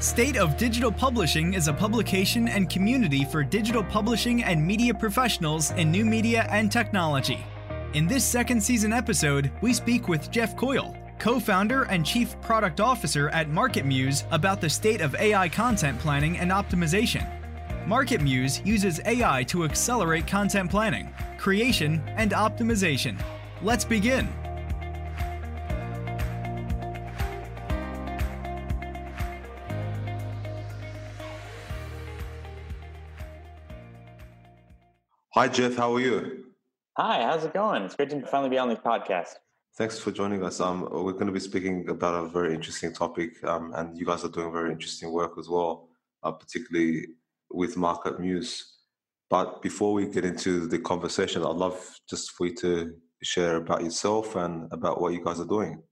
State of Digital Publishing is a publication and community for digital publishing and media professionals in new media and technology. In this second season episode, we speak with Jeff Coyle, co founder and chief product officer at MarketMuse, about the state of AI content planning and optimization. MarketMuse uses AI to accelerate content planning, creation, and optimization. Let's begin. Hi, Jeff. How are you? Hi, how's it going? It's great to finally be on the podcast. Thanks for joining us. Um, we're going to be speaking about a very interesting topic, um, and you guys are doing very interesting work as well, uh, particularly with MarketMuse. But before we get into the conversation, I'd love just for you to share about yourself and about what you guys are doing.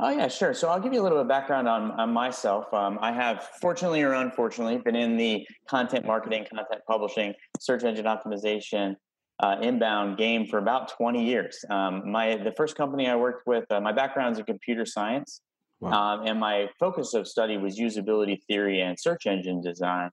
Oh yeah, sure. So I'll give you a little bit of background on, on myself. Um, I have, fortunately or unfortunately, been in the content marketing, content publishing, search engine optimization, uh, inbound game for about 20 years. Um, my the first company I worked with, uh, my background is in computer science, wow. um, and my focus of study was usability theory and search engine design.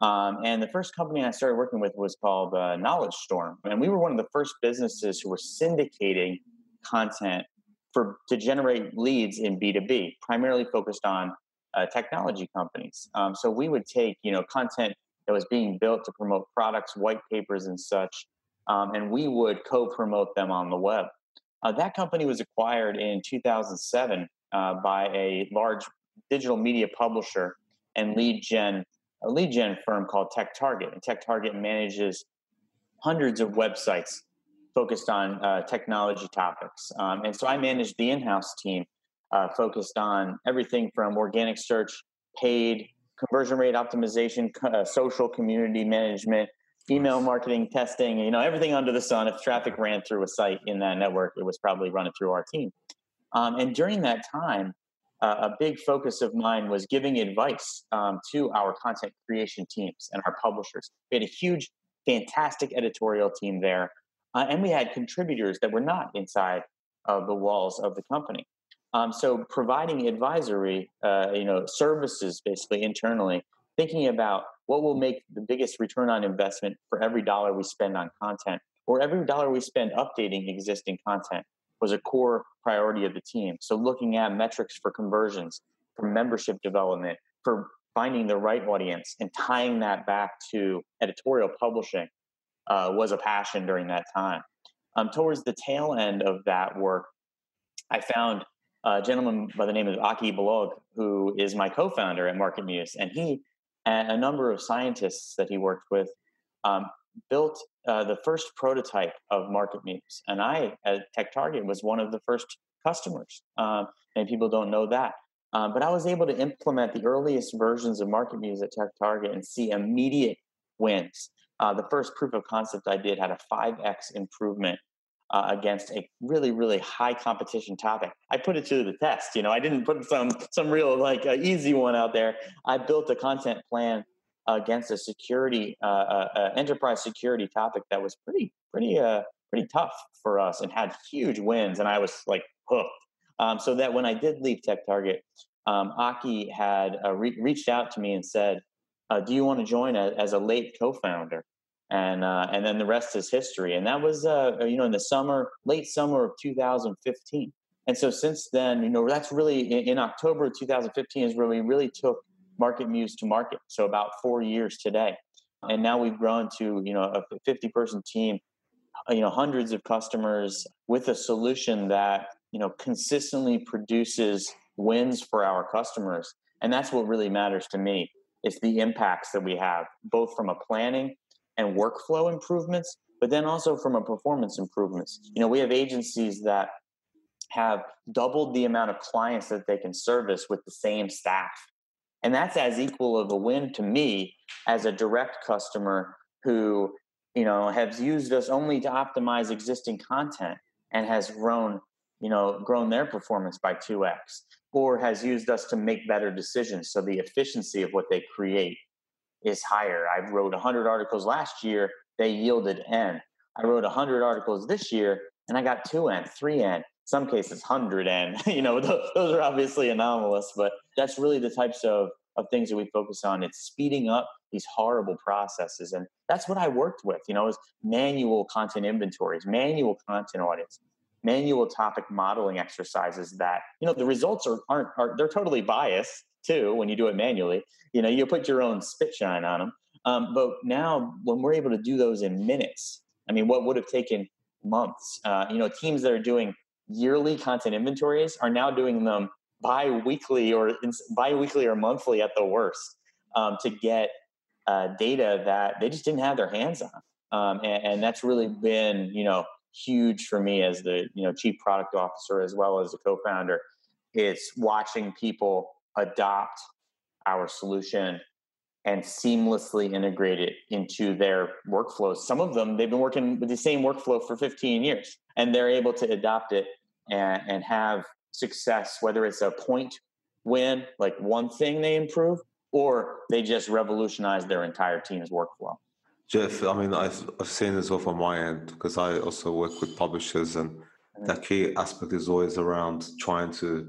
Um, and the first company I started working with was called uh, Knowledge Storm, and we were one of the first businesses who were syndicating content for to generate leads in B2B, primarily focused on uh, technology companies. Um, so we would take you know content that was being built to promote products, white papers, and such, um, and we would co-promote them on the web. Uh, that company was acquired in 2007 uh, by a large digital media publisher and lead gen a lead gen firm called Tech Target. And Tech Target manages hundreds of websites focused on uh, technology topics. Um, and so I managed the in-house team uh, focused on everything from organic search, paid, conversion rate optimization, uh, social community management, email marketing testing, you know, everything under the sun. If traffic ran through a site in that network, it was probably running through our team. Um, and during that time, uh, a big focus of mine was giving advice um, to our content creation teams and our publishers. We had a huge, fantastic editorial team there uh, and we had contributors that were not inside of the walls of the company. Um, so providing advisory, uh, you know, services basically internally, thinking about what will make the biggest return on investment for every dollar we spend on content or every dollar we spend updating existing content was a core priority of the team. So looking at metrics for conversions, for membership development, for finding the right audience and tying that back to editorial publishing uh, was a passion during that time. Um, towards the tail end of that work, I found a gentleman by the name of Aki Balogh, who is my co-founder at Market Muse. and he and a number of scientists that he worked with um, built uh, the first prototype of Market Muse. And I, at Tech Target, was one of the first customers. Um, and people don't know that. Um, but I was able to implement the earliest versions of Market Muse at Tech Target and see immediate wins. Uh, the first proof of concept I did had a 5x improvement uh, against a really, really high competition topic. I put it to the test. You know, I didn't put some some real like uh, easy one out there. I built a content plan against a security uh, uh, uh, enterprise security topic that was pretty pretty pretty tough for us and had huge wins. And I was like hooked. Um, so that when I did leave TechTarget, um, Aki had re- reached out to me and said, "Do you want to join a, as a late co-founder?" And uh, and then the rest is history. And that was uh, you know in the summer, late summer of 2015. And so since then, you know, that's really in, in October 2015 is where we really took Market Muse to market. So about four years today, and now we've grown to you know a 50 person team, you know, hundreds of customers with a solution that you know consistently produces wins for our customers. And that's what really matters to me it's the impacts that we have, both from a planning and workflow improvements, but then also from a performance improvements. You know, we have agencies that have doubled the amount of clients that they can service with the same staff. And that's as equal of a win to me as a direct customer who, you know, has used us only to optimize existing content and has grown, you know, grown their performance by 2x or has used us to make better decisions. So the efficiency of what they create is higher. I wrote 100 articles last year, they yielded N. I wrote 100 articles this year, and I got 2N, 3N, some cases 100N. you know, those, those are obviously anomalous, but that's really the types of of things that we focus on. It's speeding up these horrible processes. And that's what I worked with, you know, is manual content inventories, manual content audits, manual topic modeling exercises that, you know, the results are, aren't, are, they're totally biased too when you do it manually. You know, you put your own spit shine on them. Um, but now when we're able to do those in minutes, I mean, what would have taken months, uh, you know, teams that are doing yearly content inventories are now doing them bi-weekly or bi-weekly or monthly at the worst um, to get uh, data that they just didn't have their hands on um, and, and, that's really been you know huge for me as the you know chief product officer as well as the co-founder it's watching people adopt our solution and seamlessly integrate it into their workflows some of them they've been working with the same workflow for 15 years and they're able to adopt it and, and have success, whether it's a point win, like one thing they improve, or they just revolutionize their entire team's workflow. Jeff, I mean, I've, I've seen this off on my end because I also work with publishers, and mm-hmm. that key aspect is always around trying to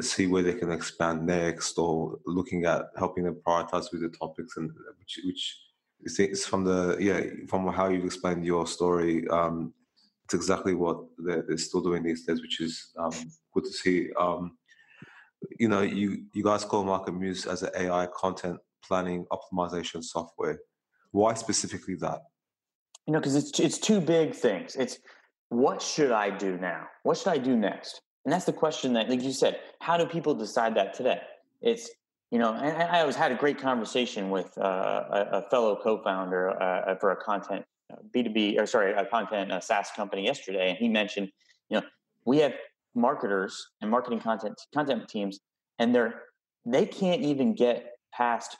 see where they can expand next or looking at helping them prioritize with the topics and which which from the yeah from how you've explained your story um, it's exactly what they're, they're, still doing these days, which is um, good to see. Um, you know, you you guys call Market Muse as an AI content planning optimization software. Why specifically that? You know, because it's it's two big things. It's what should I do now? What should I do next? And that's the question that, like you said, how do people decide that today? It's you know, and I always had a great conversation with uh, a, a, fellow co-founder uh, for a content B2B or sorry, a content a SaaS company yesterday, and he mentioned, you know, we have marketers and marketing content content teams, and they're they can't even get past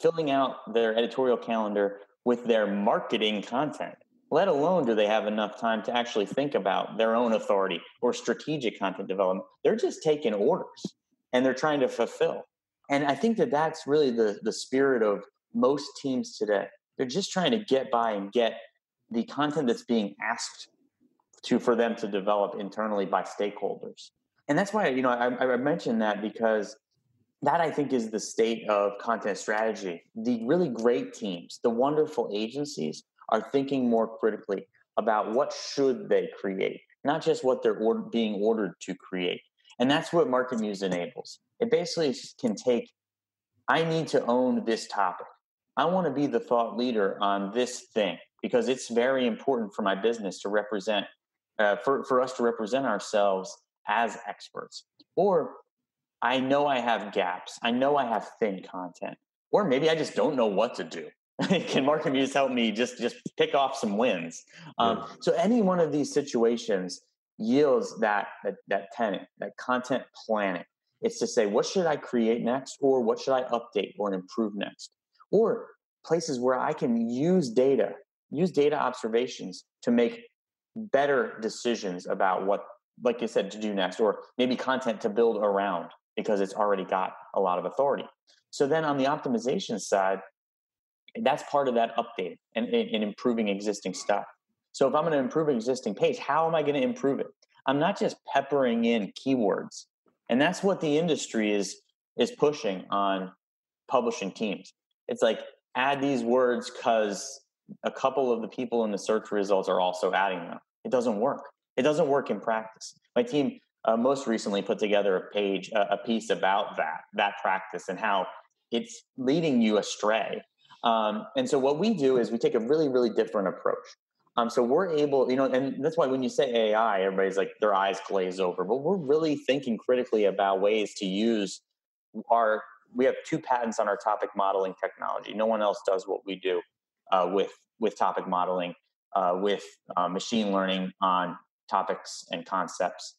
filling out their editorial calendar with their marketing content. Let alone do they have enough time to actually think about their own authority or strategic content development. They're just taking orders and they're trying to fulfill. And I think that that's really the the spirit of most teams today they're just trying to get by and get the content that's being asked to for them to develop internally by stakeholders. And that's why, you know, I, I mentioned that because that I think is the state of content strategy. The really great teams, the wonderful agencies are thinking more critically about what should they create, not just what they're being ordered to create. And that's what Market Muse enables. It basically can take, I need to own this topic. I want to be the thought leader on this thing because it's very important for my business to represent, uh, for, for us to represent ourselves as experts. Or I know I have gaps. I know I have thin content. Or maybe I just don't know what to do. Can Market Muse help me just just pick off some wins? Um, yeah. So any one of these situations yields that, that that tenant, that content planning. It's to say, what should I create next, or what should I update or improve next? or places where I can use data, use data observations to make better decisions about what, like you said, to do next, or maybe content to build around because it's already got a lot of authority. So then on the optimization side, that's part of that update and, and improving existing stuff. So if I'm going to improve existing page, how am I going to improve it? I'm not just peppering in keywords. And that's what the industry is is pushing on publishing teams. It's like add these words because a couple of the people in the search results are also adding them. It doesn't work. It doesn't work in practice. My team uh, most recently put together a page, uh, a piece about that, that practice and how it's leading you astray. Um, and so what we do is we take a really, really different approach. Um, so we're able, you know, and that's why when you say AI, everybody's like their eyes glaze over. But we're really thinking critically about ways to use our we have two patents on our topic modeling technology. No one else does what we do uh, with with topic modeling, uh, with uh, machine learning on topics and concepts.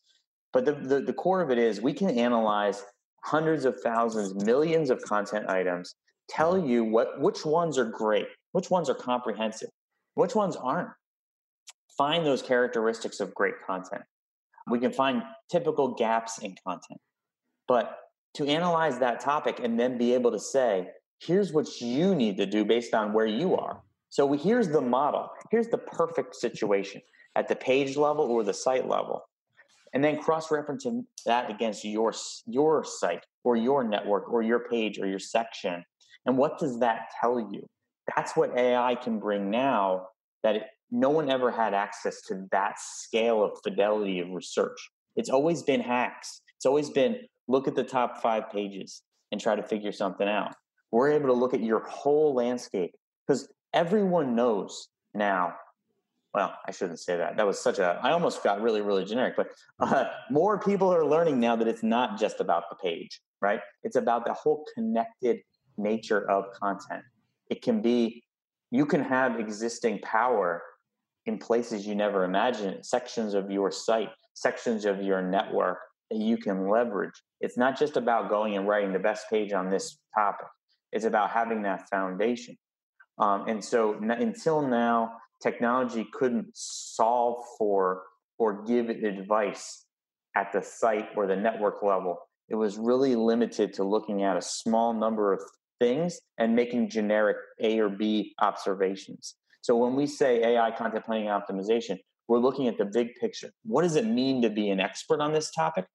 But the, the, the core of it is we can analyze hundreds of thousands, millions of content items, tell you what which ones are great, which ones are comprehensive, which ones aren't. Find those characteristics of great content. We can find typical gaps in content. But to analyze that topic and then be able to say, here's what you need to do based on where you are. So we, here's the model. Here's the perfect situation at the page level or the site level. and then cross-referencing that against your your site or your network or your page or your section. And what does that tell you? That's what AI can bring now that it, no one ever had access to that scale of fidelity of research. It's always been hacks. It's always been look at the top five pages and try to figure something out. We're able to look at your whole landscape because everyone knows now. Well, I shouldn't say that. That was such a, I almost got really, really generic, but uh, more people are learning now that it's not just about the page, right? It's about the whole connected nature of content. It can be, you can have existing power in places you never imagined, sections of your site, sections of your network that you can leverage. It's not just about going and writing the best page on this topic. It's about having that foundation. Um, and so n- until now, technology couldn't solve for or give advice at the site or the network level. It was really limited to looking at a small number of things and making generic A or B observations. So when we say AI content planning and optimization, we're looking at the big picture. What does it mean to be an expert on this topic?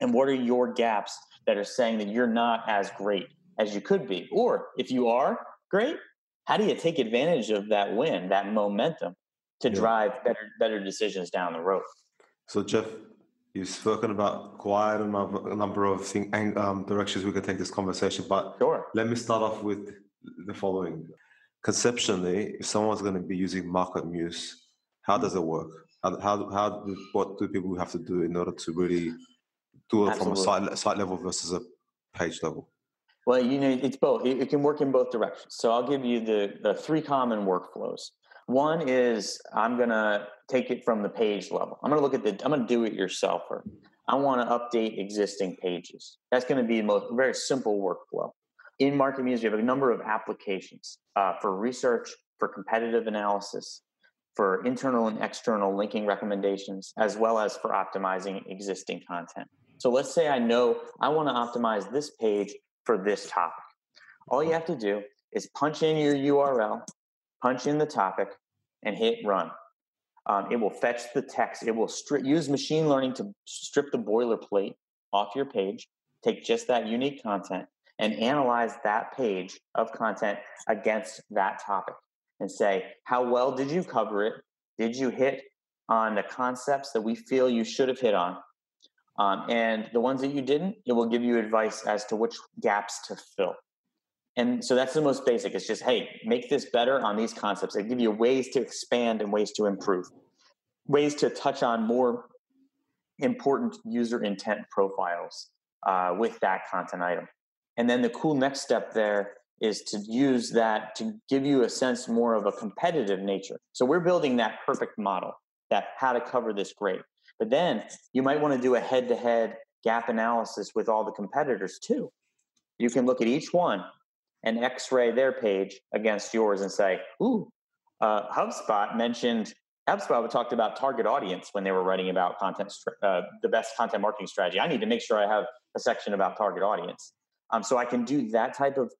And what are your gaps that are saying that you're not as great as you could be? Or if you are great, how do you take advantage of that win, that momentum to yeah. drive better better decisions down the road? So Jeff, you've spoken about quite a number of thing, um, directions we can take this conversation, but sure. let me start off with the following. Conceptually, if someone's going to be using Market Muse, how does it work? How, how, how do, what do people have to do in order to really do it Absolutely. from a site, site level versus a page level? Well, you know, it's both. It, it can work in both directions. So I'll give you the, the three common workflows. One is I'm going to take it from the page level. I'm going to look at the, I'm going to do it yourselfer. I want to update existing pages. That's going to be most very simple workflow. In Market Muse, we have a number of applications uh, for research, for competitive analysis, for internal and external linking recommendations, as well as for optimizing existing content. So let's say I know I want to optimize this page for this topic. All you have to do is punch in your URL, punch in the topic, and hit run. Um, it will fetch the text. It will stri- use machine learning to strip the boilerplate off your page, take just that unique content, and analyze that page of content against that topic and say, how well did you cover it? Did you hit on the concepts that we feel you should have hit on? Um, and the ones that you didn't, it will give you advice as to which gaps to fill. And so that's the most basic. It's just, hey, make this better on these concepts. They give you ways to expand and ways to improve, ways to touch on more important user intent profiles uh, with that content item. And then the cool next step there is to use that to give you a sense more of a competitive nature. So we're building that perfect model that how to cover this great. But then you might want to do a head to head gap analysis with all the competitors too. You can look at each one and x ray their page against yours and say, ooh, uh, HubSpot mentioned, HubSpot talked about target audience when they were writing about content, uh, the best content marketing strategy. I need to make sure I have a section about target audience. Um, so I can do that type of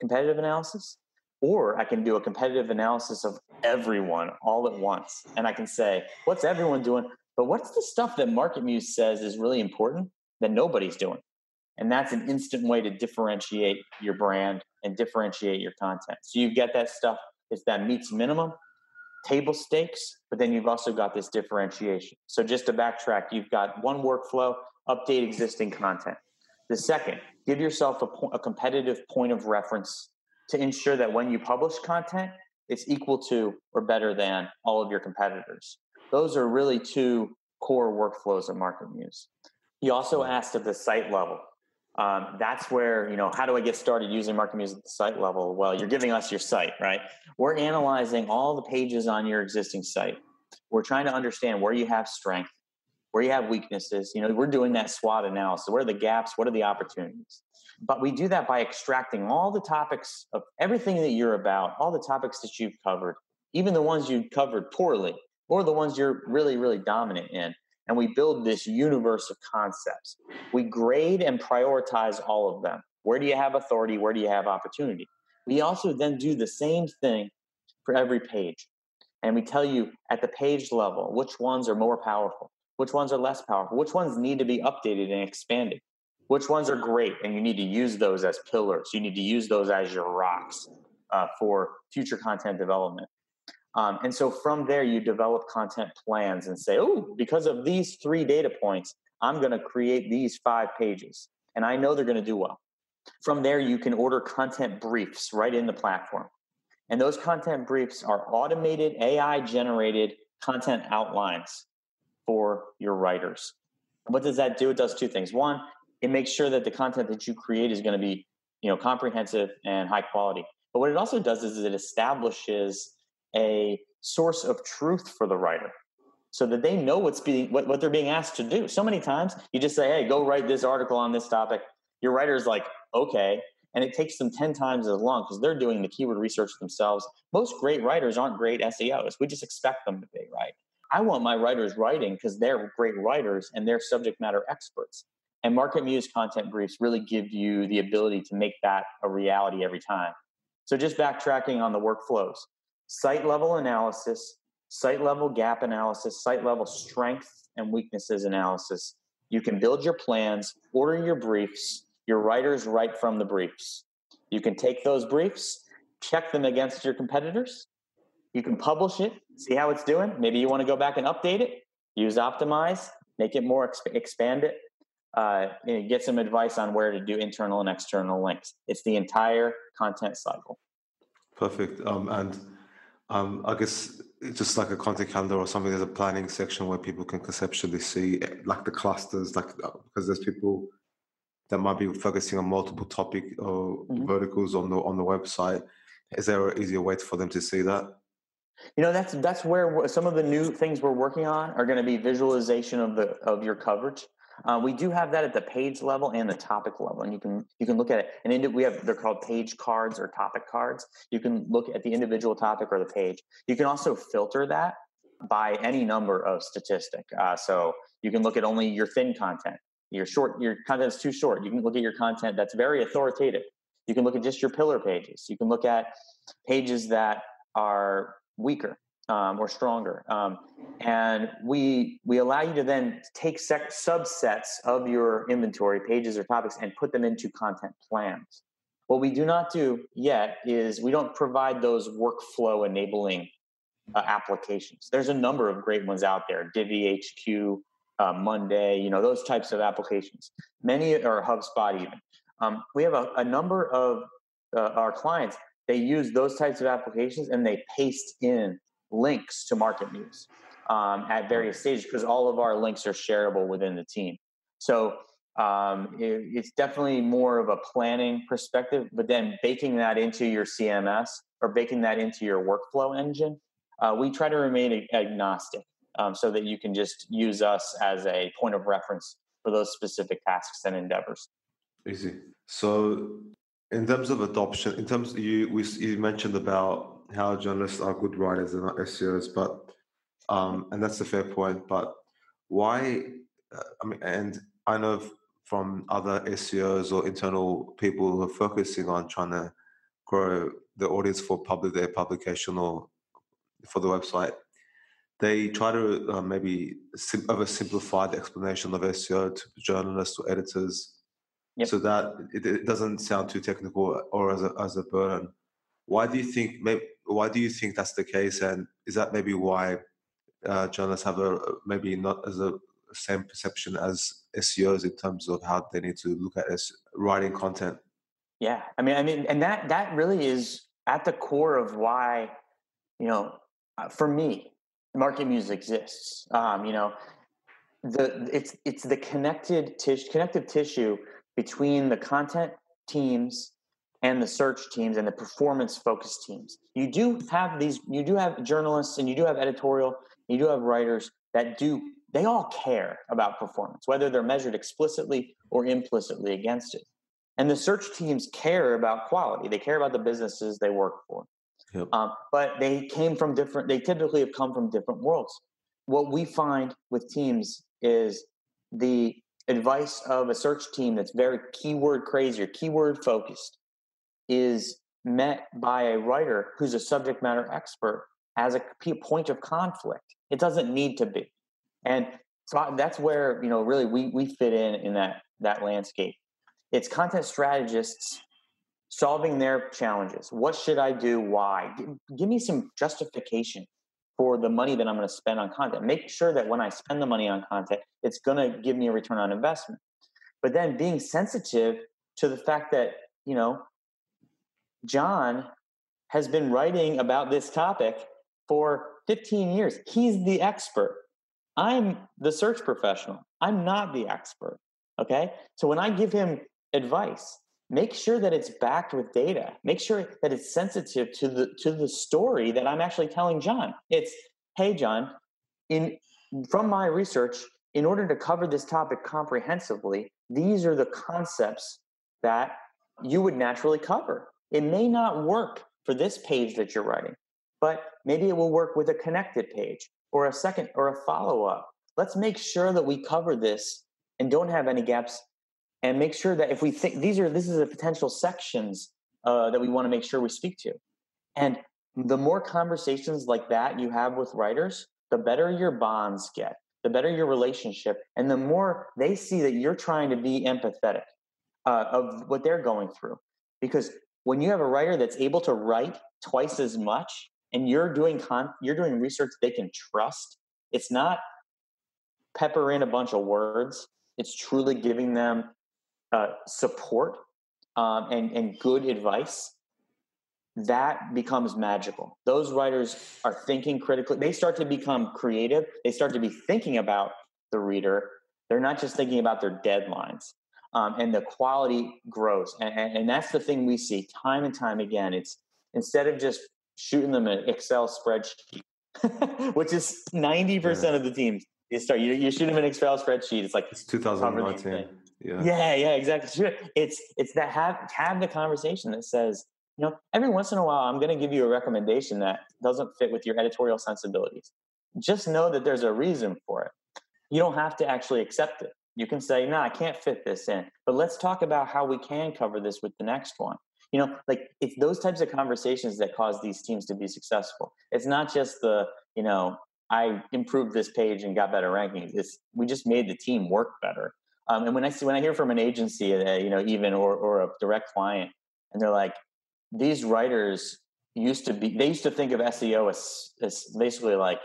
competitive analysis, or I can do a competitive analysis of everyone all at once. And I can say, what's everyone doing? But what's the stuff that Market Muse says is really important that nobody's doing? And that's an instant way to differentiate your brand and differentiate your content. So you get that stuff, it's that meets minimum, table stakes, but then you've also got this differentiation. So just to backtrack, you've got one workflow, update existing content. The second, give yourself a, po- a competitive point of reference to ensure that when you publish content, it's equal to or better than all of your competitors. Those are really two core workflows of Market Muse. You also hmm. asked at the site level. Um, that's where, you know, how do I get started using Market Muse at the site level? Well, you're giving us your site, right? We're analyzing all the pages on your existing site. We're trying to understand where you have strength, where you have weaknesses. You know, we're doing that SWOT analysis. Where are the gaps? What are the opportunities? But we do that by extracting all the topics of everything that you're about, all the topics that you've covered, even the ones you covered poorly, or the ones you're really, really dominant in. And we build this universe of concepts. We grade and prioritize all of them. Where do you have authority? Where do you have opportunity? We also then do the same thing for every page. And we tell you at the page level which ones are more powerful, Which ones are less powerful? Which ones need to be updated and expanded? Which ones are great and you need to use those as pillars? You need to use those as your rocks uh, for future content development. Um, and so from there, you develop content plans and say, oh, because of these three data points, I'm going to create these five pages. And I know they're going to do well. From there, you can order content briefs right in the platform. And those content briefs are automated, AI generated content outlines for your writers. What does that do? It does two things. One, it makes sure that the content that you create is going to be you know comprehensive and high quality but what it also does is it establishes a source of truth for the writer so that they know what's being what, what they're being asked to do. So many times you just say hey go write this article on this topic. Your writer's like okay and it takes them 10 times as long because they're doing the keyword research themselves. Most great writers aren't great seos we just expect them to be right? I want my writers writing because they're great writers and they're subject matter experts. And market muse content briefs really give you the ability to make that a reality every time. So just backtracking on the workflows site level analysis, site level gap analysis, site level strength and weaknesses analysis. You can build your plans, order your briefs, your writers write from the briefs. You can take those briefs, check them against your competitors. You can publish it, see how it's doing. Maybe you want to go back and update it, use Optimize, make it more, expand it, uh, know, get some advice on where to do internal and external links. It's the entire content cycle. Perfect. Um, and um, I guess just like a content calendar or something. There's a planning section where people can conceptually see like the clusters, like uh, because there's people that might be focusing on multiple topic or mm-hmm. verticals on the on the website. Is there an easier way for them to see that? You know, that's that's where some of the new things we're working on are going to be visualization of the of your coverage. Uh, we do have that at the page level and the topic level, and you can you can look at it. And we have they're called page cards or topic cards. You can look at the individual topic or the page. You can also filter that by any number of statistic. Uh, so you can look at only your thin content. Your short your content is too short. You can look at your content that's very authoritative. You can look at just your pillar pages. You can look at pages that are weaker um, or stronger. Um, and we we allow you to then take sec- subsets of your inventory, pages or topics, and put them into content plans. What we do not do yet is we don't provide those workflow enabling uh, applications. There's a number of great ones out there, DivvyHQ, uh, Monday, you know those types of applications. Many or HubSpot even. Um, we have a, a number of uh, our clients. They use those types of applications and they paste in links to Market Muse um, at various stages because all of our links are shareable within the team. So um, it, it's definitely more of a planning perspective, but then baking that into your CMS or baking that into your workflow engine, uh, we try to remain agnostic um, so that you can just use us as a point of reference for those specific tasks and endeavors. Easy. So, in terms of adoption, in terms you we, you mentioned about how journalists are good writers and not SEOs, but um, and that's a fair point. But why? Uh, I mean, and I know from other SEOs or internal people who are focusing on trying to grow the audience for public their publication or for the website, they try to uh, maybe sim- oversimplify the explanation of SEO to journalists or editors, yep. so that it, it, doesn't sound too technical or as a, as a burden. Why do you think? Maybe, why do you think that's the case? And is that maybe why uh, journalists have a maybe not as a same perception as SEOs in terms of how they need to look at as writing content? Yeah, I mean, I mean, and that that really is at the core of why, you know, uh, for me, market muse exists. Um, you know, the it's it's the connected tissue, connective tissue between the content teams and the search teams and the performance focused teams. You do have these, you do have journalists and you do have editorial, you do have writers that do, they all care about performance, whether they're measured explicitly or implicitly against it. And the search teams care about quality, they care about the businesses they work for. Yep. Um, but they came from different, they typically have come from different worlds. What we find with teams is the advice of a search team that's very keyword crazy or keyword focused is met by a writer who's a subject matter expert as a point of conflict. It doesn't need to be. And so that's where you know really we we fit in in that that landscape. It's content strategists solving their challenges. What should I do? Why? Give, give me some justification for the money that I'm going to spend on content. Make sure that when I spend the money on content, it's going to give me a return on investment. But then being sensitive to the fact that, you know, John has been writing about this topic for 15 years. He's the expert. I'm the search professional. I'm not the expert. Okay. So when I give him advice, make sure that it's backed with data. Make sure that it's sensitive to the to the story that I'm actually telling John. It's, hey John, in from my research, in order to cover this topic comprehensively, these are the concepts that you would naturally cover. It may not work for this page that you're writing, but maybe it will work with a connected page or a second or a follow up. Let's make sure that we cover this and don't have any gaps and make sure that if we think these are this is the potential sections uh, that we want to make sure we speak to and the more conversations like that you have with writers the better your bonds get the better your relationship and the more they see that you're trying to be empathetic uh, of what they're going through because when you have a writer that's able to write twice as much and you're doing con- you're doing research they can trust it's not pepper in a bunch of words it's truly giving them uh, support um, and, and good advice that becomes magical. Those writers are thinking critically. They start to become creative. They start to be thinking about the reader. They're not just thinking about their deadlines. Um, and the quality grows. And, and, and, that's the thing we see time and time again. It's instead of just shooting them an Excel spreadsheet, which is 90% yeah. of the teams, you start, you, you shoot them an Excel spreadsheet. It's like, it's 2019. Yeah. yeah, yeah, exactly. It's, it's that have, have the conversation that says, you know, every once in a while, I'm going to give you a recommendation that doesn't fit with your editorial sensibilities. Just know that there's a reason for it. You don't have to actually accept it. You can say, no, nah, I can't fit this in, but let's talk about how we can cover this with the next one. You know, like it's those types of conversations that cause these teams to be successful. It's not just the, you know, I improved this page and got better rankings. It's we just made the team work better. Um, and when I see when I hear from an agency, uh, you know, even or or a direct client, and they're like, these writers used to be they used to think of SEO as, as basically like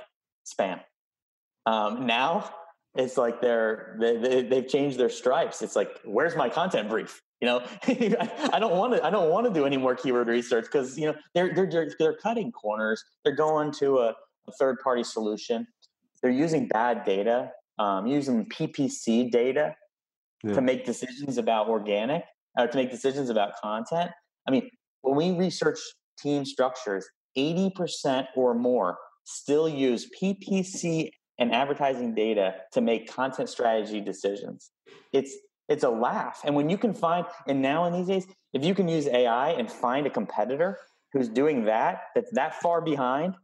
spam. Um, now it's like they're they, they, have changed their stripes. It's like where's my content brief? You know, I don't want to I don't want to do any more keyword research because you know they're they're they're cutting corners. They're going to a, a third party solution. They're using bad data, um, using PPC data yeah. to make decisions about organic or to make decisions about content. I mean, when we research team structures, 80% or more still use PPC and advertising data to make content strategy decisions. It's it's a laugh. And when you can find, and now in these days, if you can use AI and find a competitor who's doing that, that's that far behind,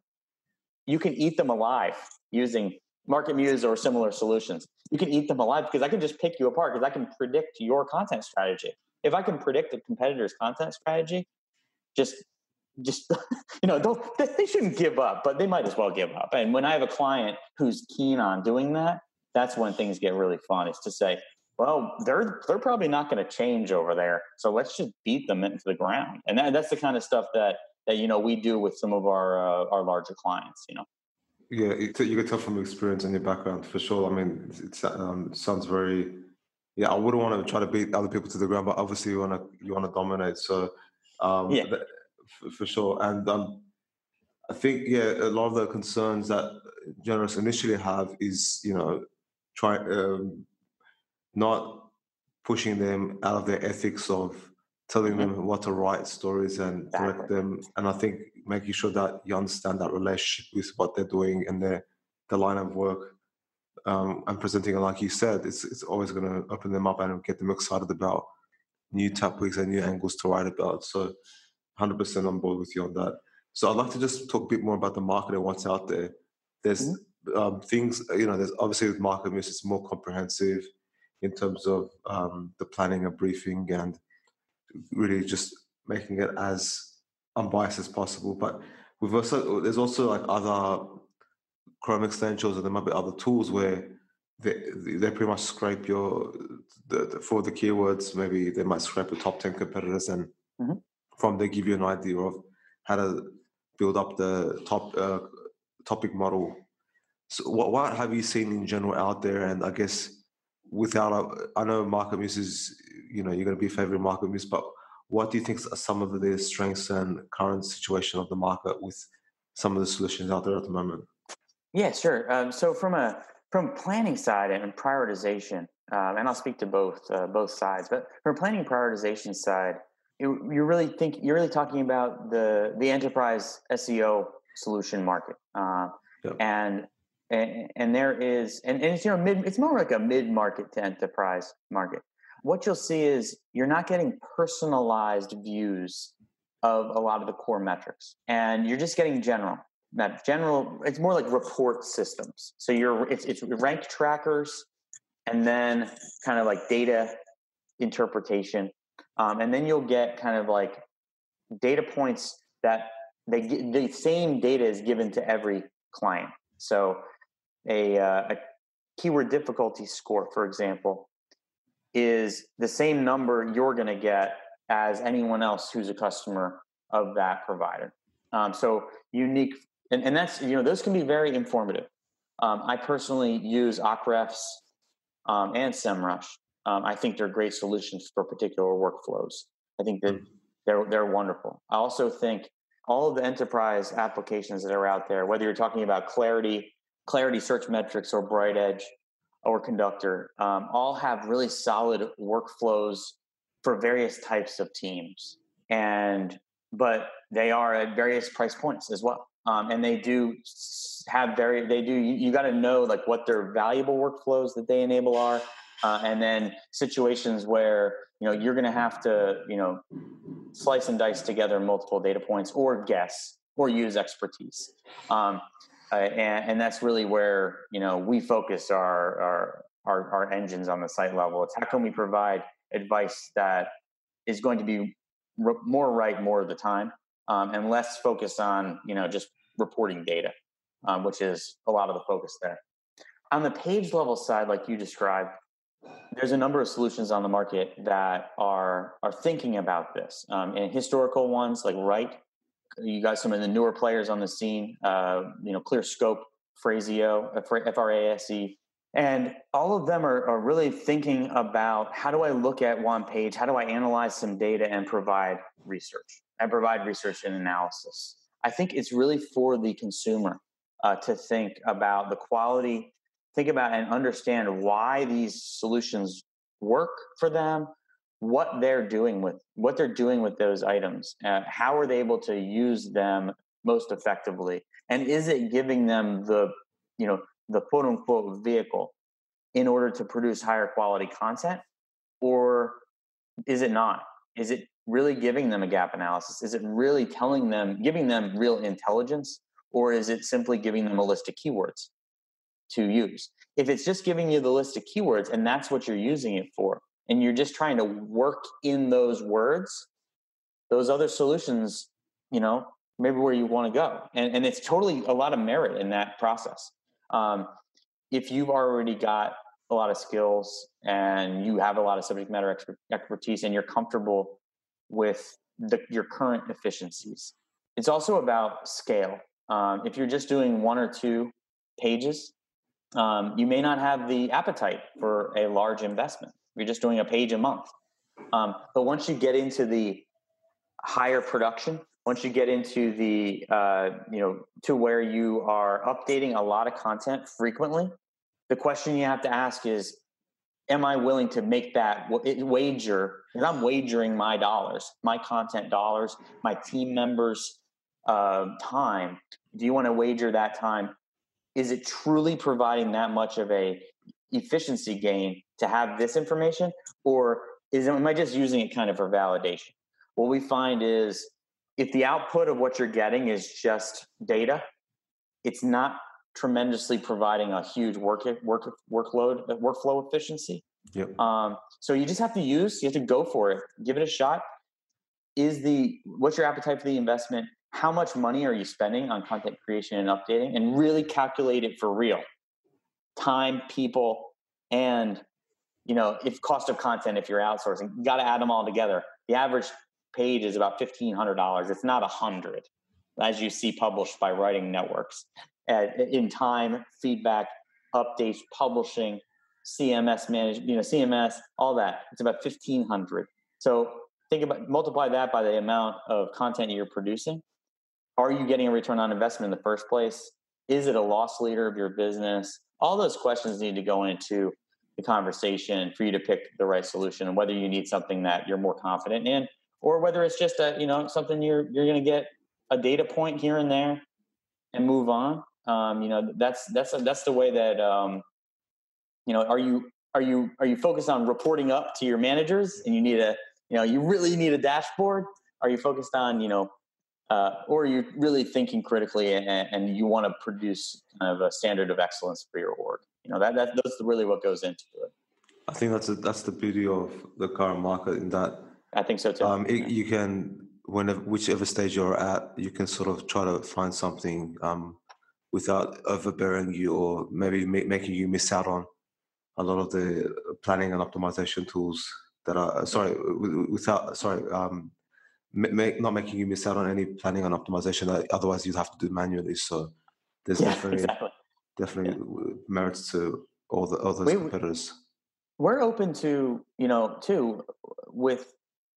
you can eat them alive using Market Muse or similar solutions. You can eat them alive because I can just pick you apart because I can predict your content strategy. If I can predict a competitor's content strategy, just just you know don't they shouldn't give up but they might as well give up. And when i have a client who's keen on doing that that's when things get really fun is to say well they're they're probably not going to change over there so let's just beat them into the ground. And that, that's the kind of stuff that that you know we do with some of our uh, our larger clients you know? Yeah you can tell from experience and your background for sure. I mean it um, sounds very yeah i wouldn't want to try to beat other people to the ground but obviously you want to you want to dominate so um, yeah. For, for, sure. And um, I think, yeah, a lot of the concerns that journalists initially have is, you know, try um, not pushing them out of their ethics of telling mm-hmm. them what to write stories and exactly. correct them. And I think making sure that you understand that relationship with what they're doing and their the line of work um, and presenting like you said, it's it's always going to open them up and get them excited about new topics and new angles to write about. So 100% on board with you on that. So I'd like to just talk a bit more about the market and what's out there. There's mm-hmm. um, things, you know, there's obviously with market muse, it's more comprehensive in terms of um, the planning and briefing and really just making it as unbiased as possible. But we've also, there's also like other Chrome extensions and there might be other tools where they they pretty much scrape your the, the, for the keywords. Maybe they might scrape the top ten competitors, and mm-hmm. From there give you an idea of how to build up the top uh, topic model. So, what what have you seen in general out there? And I guess without a, I know MarketMuse is you know you're going to be favoring MarketMuse, but what do you think are some of the strengths and current situation of the market with some of the solutions out there at the moment? Yeah, sure. Um, so from a from planning side and prioritization, um, and I'll speak to both uh, both sides, but from planning prioritization side, you, you really think you're really talking about the the enterprise SEO solution market, uh, yep. and, and and there is and, and it's you know mid it's more like a mid market to enterprise market. What you'll see is you're not getting personalized views of a lot of the core metrics, and you're just getting general that general it's more like report systems so you're it's, it's rank trackers and then kind of like data interpretation um, and then you'll get kind of like data points that they get the same data is given to every client so a, uh, a keyword difficulty score for example is the same number you're going to get as anyone else who's a customer of that provider um, so unique and, and that's you know those can be very informative. Um, I personally use Ahrefs um, and SEMrush. Um, I think they're great solutions for particular workflows. I think that mm. they're they're wonderful. I also think all of the enterprise applications that are out there, whether you're talking about Clarity, Clarity Search Metrics, or Bright Edge, or Conductor, um, all have really solid workflows for various types of teams, and but they are at various price points as well um, and they do have very they do you, you got to know like what their valuable workflows that they enable are uh, and then situations where you know you're going to have to you know slice and dice together multiple data points or guess or use expertise um, uh, and, and, that's really where you know we focus our, our our our engines on the site level it's how can we provide advice that is going to be more right more of the time um, and less focused on you know just reporting data, um, which is a lot of the focus there. On the page level side, like you described, there's a number of solutions on the market that are are thinking about this. Um, and historical ones like Right. you got some of the newer players on the scene. Uh, you know, ClearScope, Frase.io, F R A S E, and all of them are, are really thinking about how do I look at one page? How do I analyze some data and provide research and provide research and analysis? I think it's really for the consumer uh, to think about the quality, think about and understand why these solutions work for them, what they're doing with what they're doing with those items, uh, how are they able to use them most effectively, and is it giving them the you know the quote unquote vehicle in order to produce higher quality content? Or is it not? Is it really giving them a gap analysis? Is it really telling them giving them real intelligence? Or is it simply giving them a list of keywords to use. If it's just giving you the list of keywords and that's what you're using it for and you're just trying to work in those words those other solutions you know maybe where you want to go. And, and it's totally a lot of merit in that process. Um, if you've already got a lot of skills and you have a lot of subject matter expertise and you're comfortable with the, your current efficiencies, it's also about scale. Um, if you're just doing one or two pages, um, you may not have the appetite for a large investment. You're just doing a page a month. Um, but once you get into the higher production, once you get into the uh, you know to where you are updating a lot of content frequently the question you have to ask is am i willing to make that wager because i'm wagering my dollars my content dollars my team members uh, time do you want to wager that time is it truly providing that much of a efficiency gain to have this information or is am i just using it kind of for validation what we find is if the output of what you're getting is just data, it's not tremendously providing a huge work work workload uh, workflow efficiency. Yep. Um, so you just have to use, you have to go for it, give it a shot. Is the what's your appetite for the investment? How much money are you spending on content creation and updating, and really calculate it for real. time, people, and you know, if cost of content, if you're outsourcing, you got to add them all together. The average page is about fifteen hundred dollars. It's not a hundred, as you see published by writing networks. Uh, in time, feedback, updates, publishing, CMS management, you know, CMS, all that. It's about fifteen hundred. So think about multiply that by the amount of content you're producing. Are you getting a return on investment in the first place? Is it a loss leader of your business? All those questions need to go into the conversation for you to pick the right solution and whether you need something that you're more confident in or whether it's just a you know something you're you're going to get a data point here and there and move on um, you know that's that's a, that's the way that um, you know are you are you are you focused on reporting up to your managers and you need a you know you really need a dashboard are you focused on you know uh, or are really thinking critically and, and you want to produce kind of a standard of excellence for your org you know that, that that's really what goes into it. I think that's a, that's the beauty of the current market in that i think so too. um, it, you can whenever whichever stage you're at you can sort of try to find something um, without overbearing you or maybe ma- making you miss out on a lot of the planning and optimization tools that are sorry without sorry um, make, not making you miss out on any planning and optimization that otherwise you'd have to do manually so there's yeah, definitely exactly. definitely yeah. merits to all the other competitors. we're open to you know too with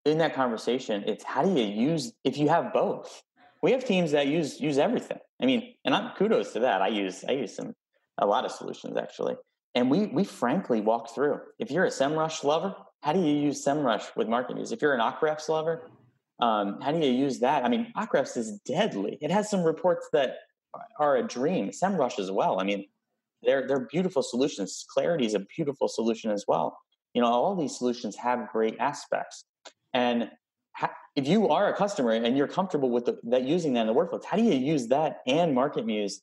in that conversation it's how do you use if you have both. We have teams that use use everything. I mean and i'm kudos to that. I use i use some a lot of solutions actually. And we we frankly walk through. If you're a semrush lover how do you use semrush with Marketmuse if you're an Ahrefs lover um, how do you use that i mean Ahrefs is deadly it has some reports that are a dream semrush as well i mean they're they're beautiful solutions clarity is a beautiful solution as well you know all these solutions have great aspects and if you are a customer and you're comfortable with the, that using that in the workflows, how do you use that and Marketmuse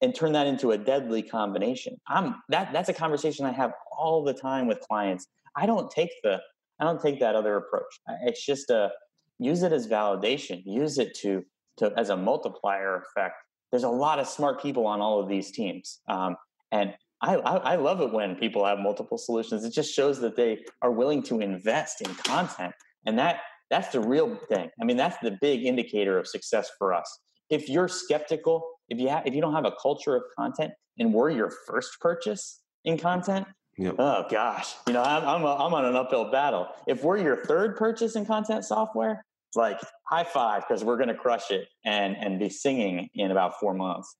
and turn that into a deadly combination? I'm that that's a conversation I have all the time with clients. I don't take the I don't take that other approach. It's just a use it as validation. Use it to to as a multiplier effect. There's a lot of smart people on all of these teams, um, and I, I, I love it when people have multiple solutions. It just shows that they are willing to invest in content, and that that's the real thing. I mean, that's the big indicator of success for us. If you're skeptical, if you have, if you don't have a culture of content, and we're your first purchase in content, yep. oh gosh, you know, I'm I'm, a, I'm on an uphill battle. If we're your third purchase in content software, it's like high five because we're going to crush it and and be singing in about four months.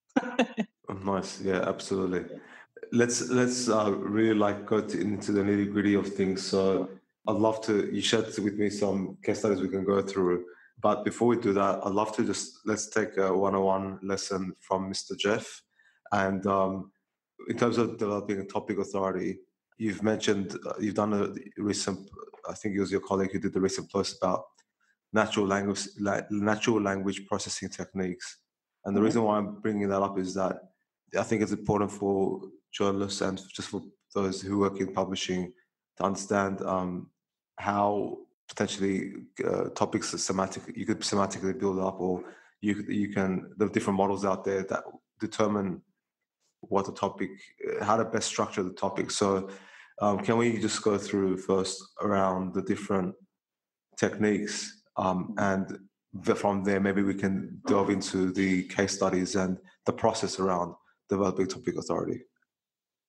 nice, yeah, absolutely. Let's let's uh, really like go to, into the nitty gritty of things. So I'd love to, you shared with me some case studies we can go through. But before we do that, I'd love to just, let's take a one-on-one lesson from Mr. Jeff. And um, in terms of developing a topic authority, you've mentioned, uh, you've done a recent, I think it was your colleague who did the recent post about natural language, natural language processing techniques. And the mm-hmm. reason why I'm bringing that up is that I think it's important for journalists and just for those who work in publishing to understand um, how potentially uh, topics are semantic you could semantically build up or you you can there are different models out there that determine what the topic how to best structure the topic so um, can we just go through first around the different techniques um, and from there maybe we can delve into the case studies and the process around developing topic authority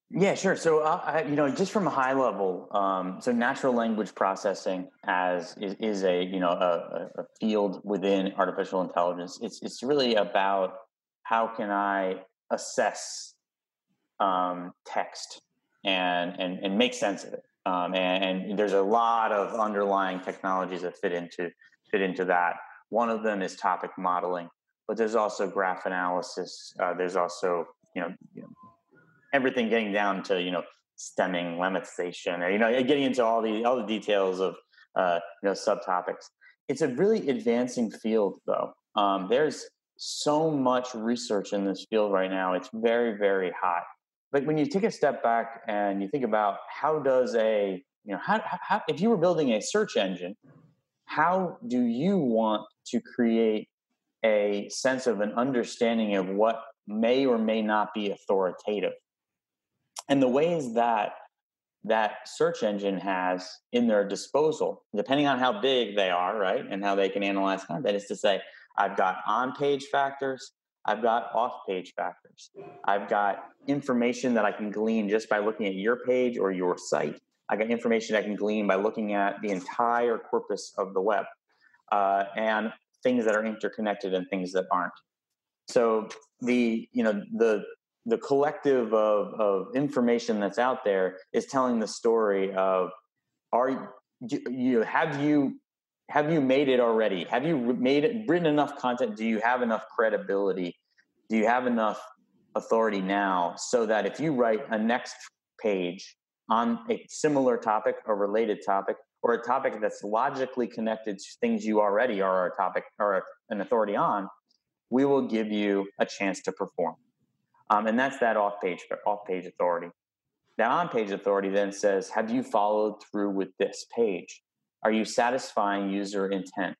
yeah, sure. So, uh, I, you know, just from a high level, um, so natural language processing as is, is a you know a, a, field within artificial intelligence. It's it's really about how can I assess um, text and and and make sense of it. Um, and, and there's a lot of underlying technologies that fit into fit into that. One of them is topic modeling, but there's also graph analysis. Uh, there's also you know, you know everything getting down to you know stemming lemmatization or you know getting into all the all the details of uh, you know subtopics it's a really advancing field though um, there's so much research in this field right now it's very very hot but when you take a step back and you think about how does a you know how, how if you were building a search engine how do you want to create a sense of an understanding of what may or may not be authoritative? And the ways that that search engine has in their disposal, depending on how big they are, right, and how they can analyze content, is to say, I've got on page factors, I've got off page factors, I've got information that I can glean just by looking at your page or your site. I got information I can glean by looking at the entire corpus of the web uh, and things that are interconnected and things that aren't. So the you know the the collective of, of information that's out there is telling the story of are you have you have you made it already have you made it written enough content do you have enough credibility do you have enough authority now so that if you write a next page on a similar topic or related topic or a topic that's logically connected to things you already are a topic or an authority on we will give you a chance to perform um, and that's that off page off page authority. That on page authority then says, have you followed through with this page? Are you satisfying user intent?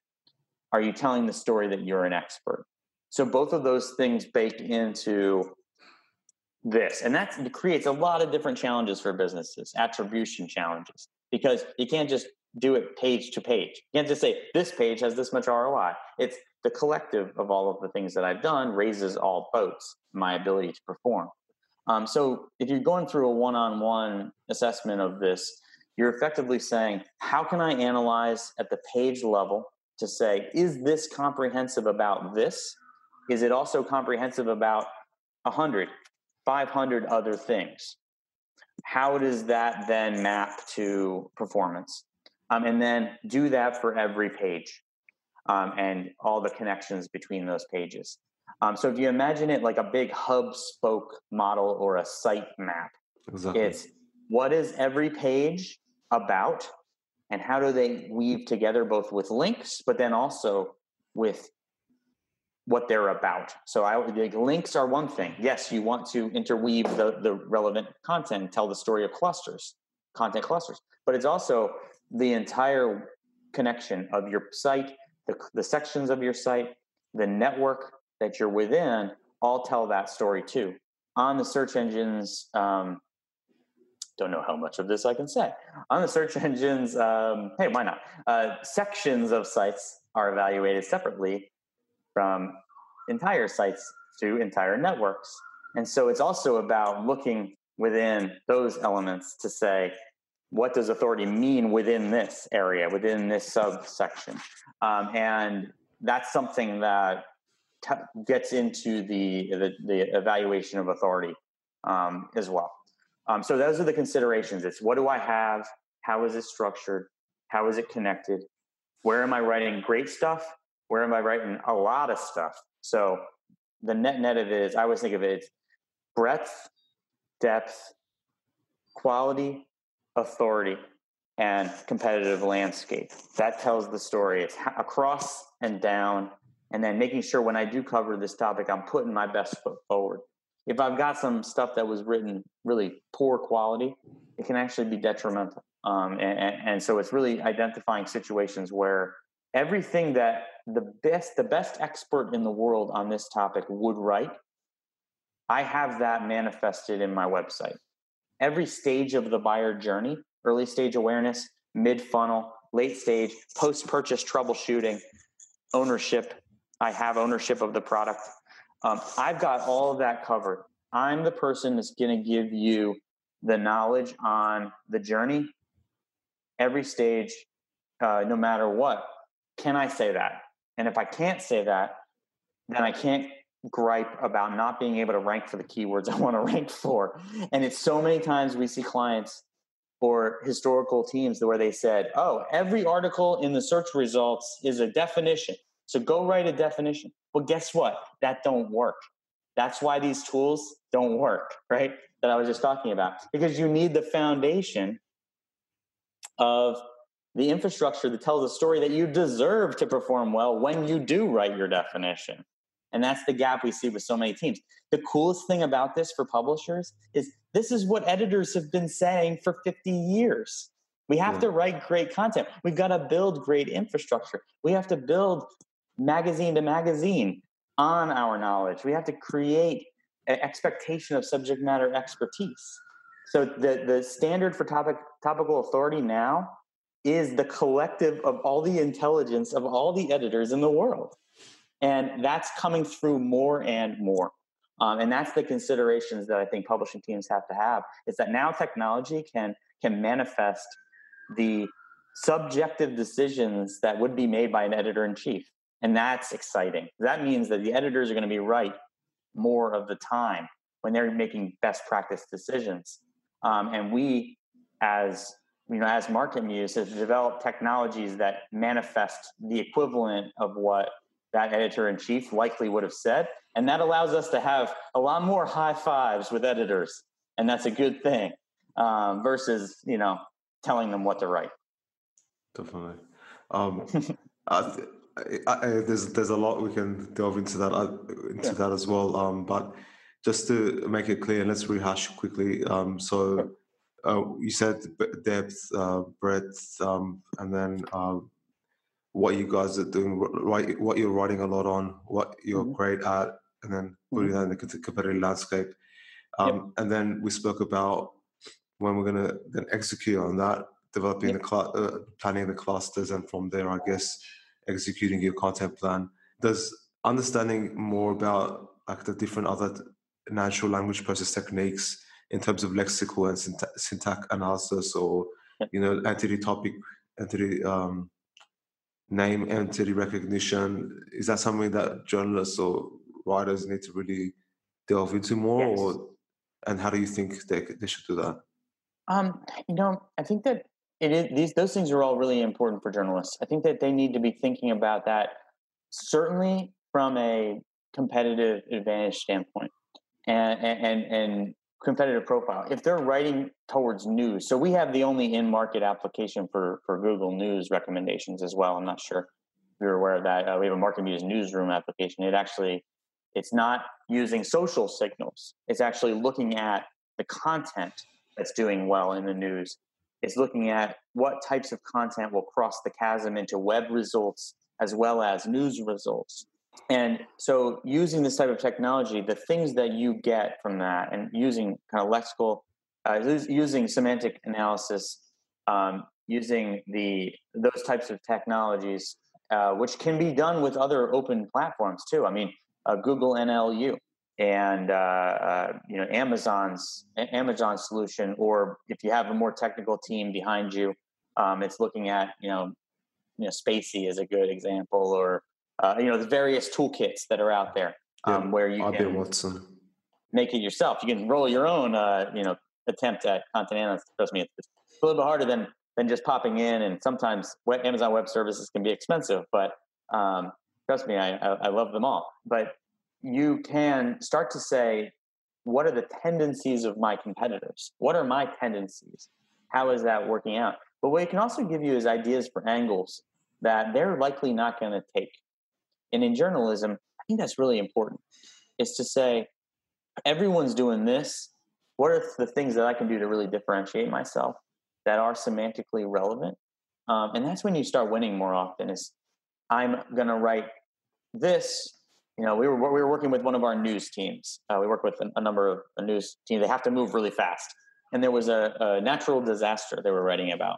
Are you telling the story that you're an expert? So both of those things bake into this, and that creates a lot of different challenges for businesses, attribution challenges, because you can't just do it page to page. You can't just say this page has this much ROI. It's the collective of all of the things that I've done raises all boats, my ability to perform. Um, so if you're going through a one-on-one assessment of this, you're effectively saying, how can I analyze at the page level to say, is this comprehensive about this? Is it also comprehensive about 100, 500 other things? How does that then map to performance? Um, and then do that for every page um, and all the connections between those pages. Um, so if you imagine it like a big hub spoke model or a site map, exactly. it's what is every page about and how do they weave together both with links, but then also with what they're about. So I would like links are one thing. Yes, you want to interweave the, the relevant content, tell the story of clusters, content clusters, but it's also the entire connection of your site the, the sections of your site, the network that you're within, all tell that story too. On the search engines, um, don't know how much of this I can say. On the search engines, um, hey, why not? Uh, sections of sites are evaluated separately from entire sites to entire networks. And so it's also about looking within those elements to say, what does authority mean within this area, within this subsection? Um, and that's something that t- gets into the, the, the, evaluation of authority um, as well. Um, so those are the considerations. It's what do I have? How is it structured? How is it connected? Where am I writing great stuff? Where am I writing a lot of stuff? So the net net of it is, I always think of it, it's breadth, depth, quality, authority, and competitive landscape. That tells the story. It's across and down, and then making sure when I do cover this topic, I'm putting my best foot forward. If I've got some stuff that was written really poor quality, it can actually be detrimental. Um, and, and so it's really identifying situations where everything that the best the best expert in the world on this topic would write i have that manifested in my website every stage of the buyer journey early stage awareness, mid funnel, late stage, post purchase troubleshooting, ownership. I have ownership of the product. Um, I've got all of that covered. I'm the person that's going to give you the knowledge on the journey, every stage, uh, no matter what. Can I say that? And if I can't say that, then I can't gripe about not being able to rank for the keywords I want to rank for. And it's so many times we see clients or historical teams where they said, oh, every article in the search results is a definition. So go write a definition. Well, guess what? That don't work. That's why these tools don't work, right? That I was just talking about. Because you need the foundation of the infrastructure that tells a story that you deserve to perform well when you do write your definition. And that's the gap we see with so many teams. The coolest thing about this for publishers is this is what editors have been saying for 50 years. We have yeah. to write great content. We've got to build great infrastructure. We have to build magazine to magazine on our knowledge. We have to create an expectation of subject matter expertise. So the the standard for topic topical authority now is the collective of all the intelligence of all the editors in the world, and that's coming through more and more. Um, and that's the considerations that I think publishing teams have to have. Is that now technology can can manifest the subjective decisions that would be made by an editor in chief. And that's exciting. That means that the editors are going to be right more of the time when they're making best practice decisions. Um, and we, as you know, as Market Muse, have developed technologies that manifest the equivalent of what that editor in chief likely would have said. And that allows us to have a lot more high fives with editors. And that's a good thing um, versus, you know, telling them what to write. Definitely. Um, I, I, I, there's there's a lot we can delve into that uh, into yeah. that as well. Um, but just to make it clear, let's rehash quickly. Um, so uh, you said depth, uh, breadth, um, and then um, what you guys are doing, right? What you're writing a lot on, what you're mm-hmm. great at, and then putting mm-hmm. that in the competitive landscape. Um, yep. And then we spoke about when we're going to then execute on that, developing yep. the cl- uh, planning the clusters, and from there, I guess executing your content plan. Does understanding more about like the different other natural language process techniques in terms of lexical and syntax analysis or you know entity topic entity um, name entity recognition is that something that journalists or writers need to really delve into more yes. or and how do you think they, they should do that um, you know i think that it is these those things are all really important for journalists. I think that they need to be thinking about that certainly from a competitive advantage standpoint and and and competitive profile. If they're writing towards news, so we have the only in-market application for for Google News recommendations as well. I'm not sure if you're aware of that. Uh, we have a Market Muse newsroom application. It actually it's not using social signals. It's actually looking at the content that's doing well in the news is looking at what types of content will cross the chasm into web results as well as news results. And so, using this type of technology, the things that you get from that, and using kind of lexical, uh, using semantic analysis, um, using the those types of technologies, uh, which can be done with other open platforms too. I mean, uh, Google NLU and uh, uh, you know Amazon's Amazon solution, or if you have a more technical team behind you, um, it's looking at you know you know spaCy is a good example, or uh, you know the various toolkits that are out there um, yeah, where you can Watson. make it yourself. You can roll your own uh, you know attempt at content analysis. Trust me, it's, a little bit harder than than just popping in, and sometimes Amazon Web Services can be expensive, but um, trust me, I, I, I love them all. But you can start to say, what are the tendencies of my competitors? What are my tendencies? How is that working out? But what it can also give you is ideas for angles that they're likely not going to take. And in journalism, I think that's really important. Is to say, everyone's doing this. What are the things that I can do to really differentiate myself that are semantically relevant? Um, and that's when you start winning more often. Is I'm going to write this you know, we were we were working with one of our news teams. Uh, we work with a, a number of a news teams. They have to move really fast, and there was a, a natural disaster they were writing about,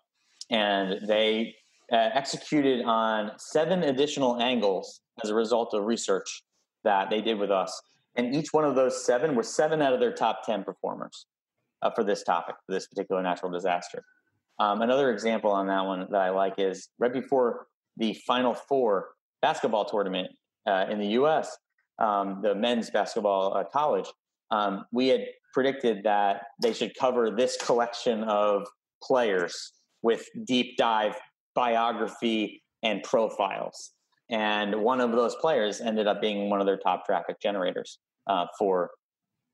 and they uh, executed on seven additional angles as a result of research that they did with us. And each one of those seven were seven out of their top ten performers uh, for this topic, for this particular natural disaster. Um, another example on that one that I like is right before the Final Four basketball tournament uh, in the U.S., um, the men's basketball uh, college, um, we had predicted that they should cover this collection of players with deep dive biography and profiles. And one of those players ended up being one of their top traffic generators uh, for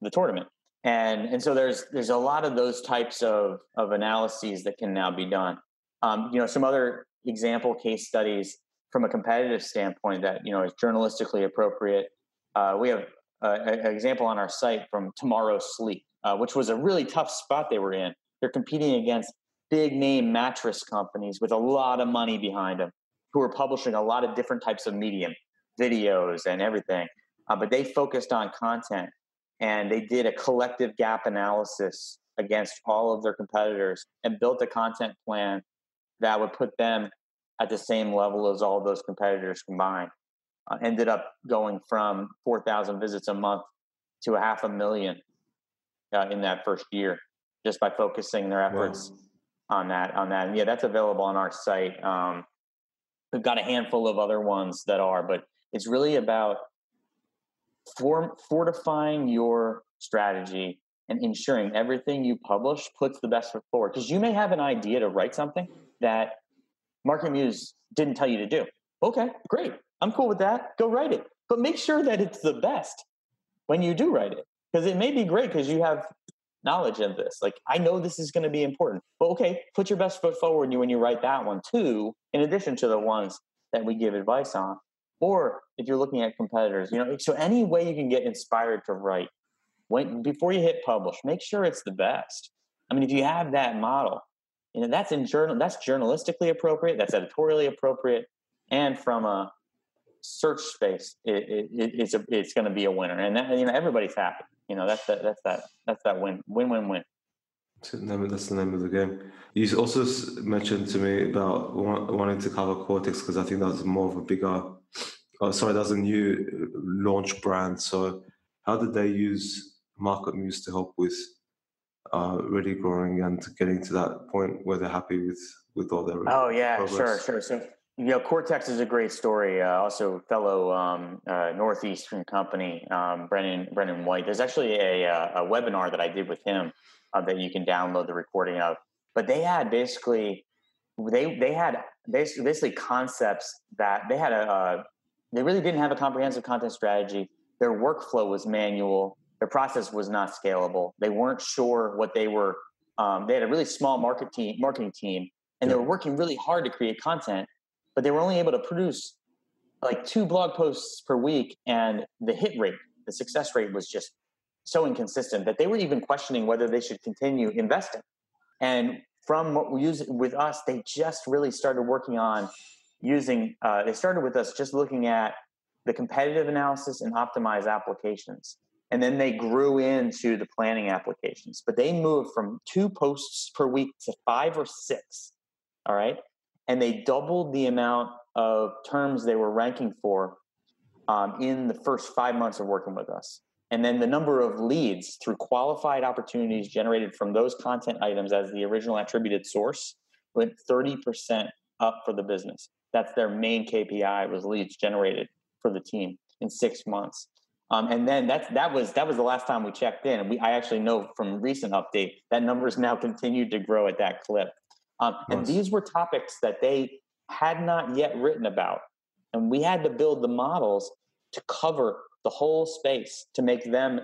the tournament. And, and so there's there's a lot of those types of, of analyses that can now be done. Um, you know, some other example case studies from a competitive standpoint that you know is journalistically appropriate. Uh, we have an example on our site from Tomorrow Sleep, uh, which was a really tough spot they were in. They're competing against big name mattress companies with a lot of money behind them, who are publishing a lot of different types of medium, videos and everything. Uh, but they focused on content and they did a collective gap analysis against all of their competitors and built a content plan that would put them at the same level as all those competitors combined. Uh, ended up going from 4,000 visits a month to a half a million uh, in that first year just by focusing their efforts wow. on that on that and yeah that's available on our site um, we've got a handful of other ones that are but it's really about form, fortifying your strategy and ensuring everything you publish puts the best foot forward because you may have an idea to write something that market muse didn't tell you to do. Okay great. I'm cool with that. Go write it. But make sure that it's the best when you do write it because it may be great because you have knowledge of this. Like i know this is going to be important. But okay put your best foot forward when you write that one too in addition to the ones that we give advice on. Or if you're looking at competitors you know so any way you can get inspired to write when before you hit publish make sure it's the best. I mean if you have that model know that's in journal that's journalistically appropriate that's editorially appropriate and from a search space it, it, it's a, it's going to be a winner and that, you know everybody's happy you know that's that that's that that's that win win win win that's the name of the game. You also mentioned to me about wanting to cover Cortex because I think that's more of a bigger. Oh, sorry, that's a new launch brand. So, how did they use Market Muse to help with uh, really growing and getting to that point where they're happy with with all their? Oh yeah, progress? sure, sure. So you know, Cortex is a great story. Uh, also, fellow um, uh, northeastern company, um, Brennan Brennan White. There's actually a, uh, a webinar that I did with him uh, that you can download the recording of. But they had basically they they had basically, basically concepts that they had a uh, they really didn't have a comprehensive content strategy. Their workflow was manual. Their process was not scalable. They weren't sure what they were. Um, they had a really small market team, marketing team, and they were working really hard to create content but they were only able to produce like two blog posts per week and the hit rate the success rate was just so inconsistent that they were even questioning whether they should continue investing and from what we use with us they just really started working on using uh, they started with us just looking at the competitive analysis and optimize applications and then they grew into the planning applications but they moved from two posts per week to five or six all right and they doubled the amount of terms they were ranking for um, in the first five months of working with us. And then the number of leads through qualified opportunities generated from those content items as the original attributed source went 30% up for the business. That's their main KPI was leads generated for the team in six months. Um, and then that that was that was the last time we checked in. And we I actually know from recent update that numbers now continued to grow at that clip. Um, and these were topics that they had not yet written about. And we had to build the models to cover the whole space to make them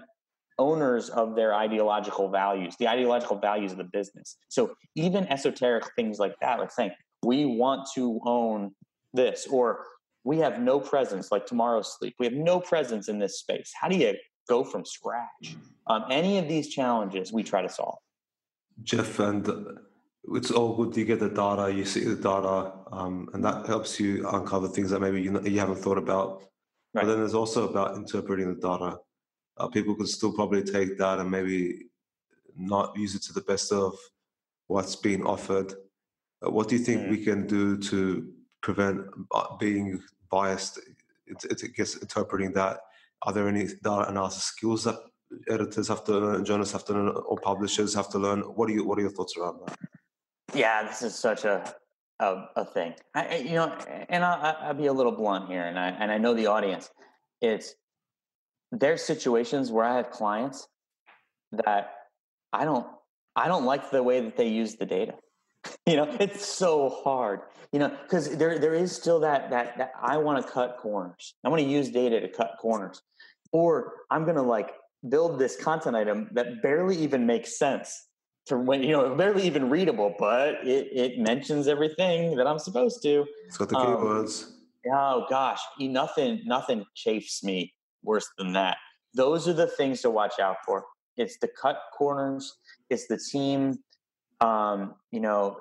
owners of their ideological values, the ideological values of the business. So even esoteric things like that, like saying, we want to own this, or we have no presence, like tomorrow's sleep. We have no presence in this space. How do you go from scratch? Um, any of these challenges we try to solve. Jeff, and it's all good. You get the data, you see the data, um, and that helps you uncover things that maybe you, you haven't thought about. Right. But then there's also about interpreting the data. Uh, people can still probably take that and maybe not use it to the best of what's being offered. Uh, what do you think mm. we can do to prevent uh, being biased? It, it, gets interpreting that. Are there any data analysis skills that editors have to learn, journalists have to learn, or publishers have to learn? What are you? What are your thoughts around that? Yeah, this is such a a, a thing. I, you know, and I'll, I'll be a little blunt here, and I and I know the audience. It's there's situations where I have clients that I don't I don't like the way that they use the data. You know, it's so hard. You know, because there there is still that that that I want to cut corners. I want to use data to cut corners, or I'm going to like build this content item that barely even makes sense to when you know barely even readable, but it it mentions everything that I'm supposed to. It's got the um, keywords. Um, oh gosh, nothing nothing chafes me worse than that. Those are the things to watch out for. It's the cut corners. It's the team. Um, you know,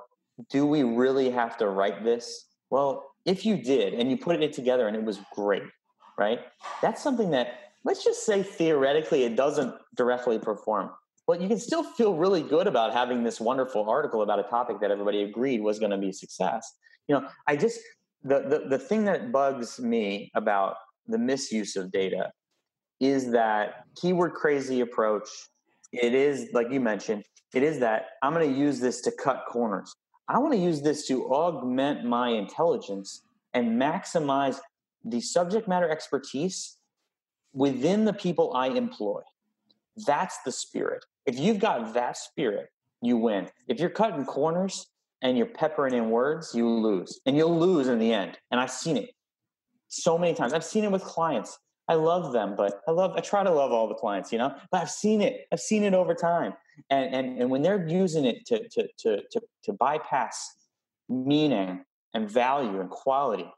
do we really have to write this? Well, if you did and you put it together and it was great, right? That's something that let's just say theoretically it doesn't directly perform but you can still feel really good about having this wonderful article about a topic that everybody agreed was going to be a success. You know, I just the, the the thing that bugs me about the misuse of data is that keyword crazy approach. It is like you mentioned. It is that I'm going to use this to cut corners. I want to use this to augment my intelligence and maximize the subject matter expertise within the people I employ. That's the spirit. If you've got that spirit, you win. If you're cutting corners and you're peppering in words, you lose. And you'll lose in the end. And I've seen it so many times. I've seen it with clients. I love them, but I love I try to love all the clients, you know. But I've seen it. I've seen it over time. And and, and when they're using it to to to to, to bypass meaning and value and quality,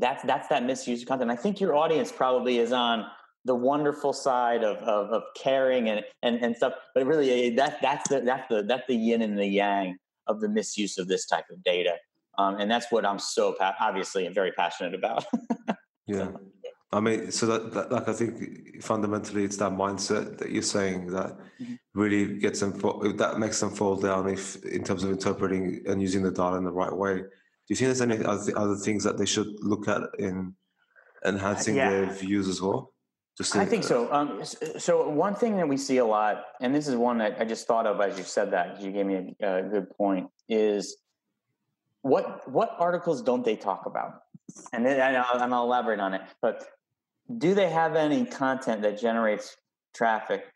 that's that's that misuse of content. I think your audience probably is on the wonderful side of, of, of caring and, and, and stuff, but really eh, that that's the that's the that's the yin and the yang of the misuse of this type of data, um, and that's what I'm so pa- obviously I'm very passionate about. yeah, I mean, so that, that, like I think fundamentally it's that mindset that you're saying that mm-hmm. really gets them that makes them fall down if in terms of interpreting and using the data in the right way Do you think there's any other things that they should look at in enhancing yeah. their views as well? Just I think so. Um, so one thing that we see a lot, and this is one that I just thought of as you said that, you gave me a, a good point, is what what articles don't they talk about? And then and I'll, and I'll elaborate on it. But do they have any content that generates traffic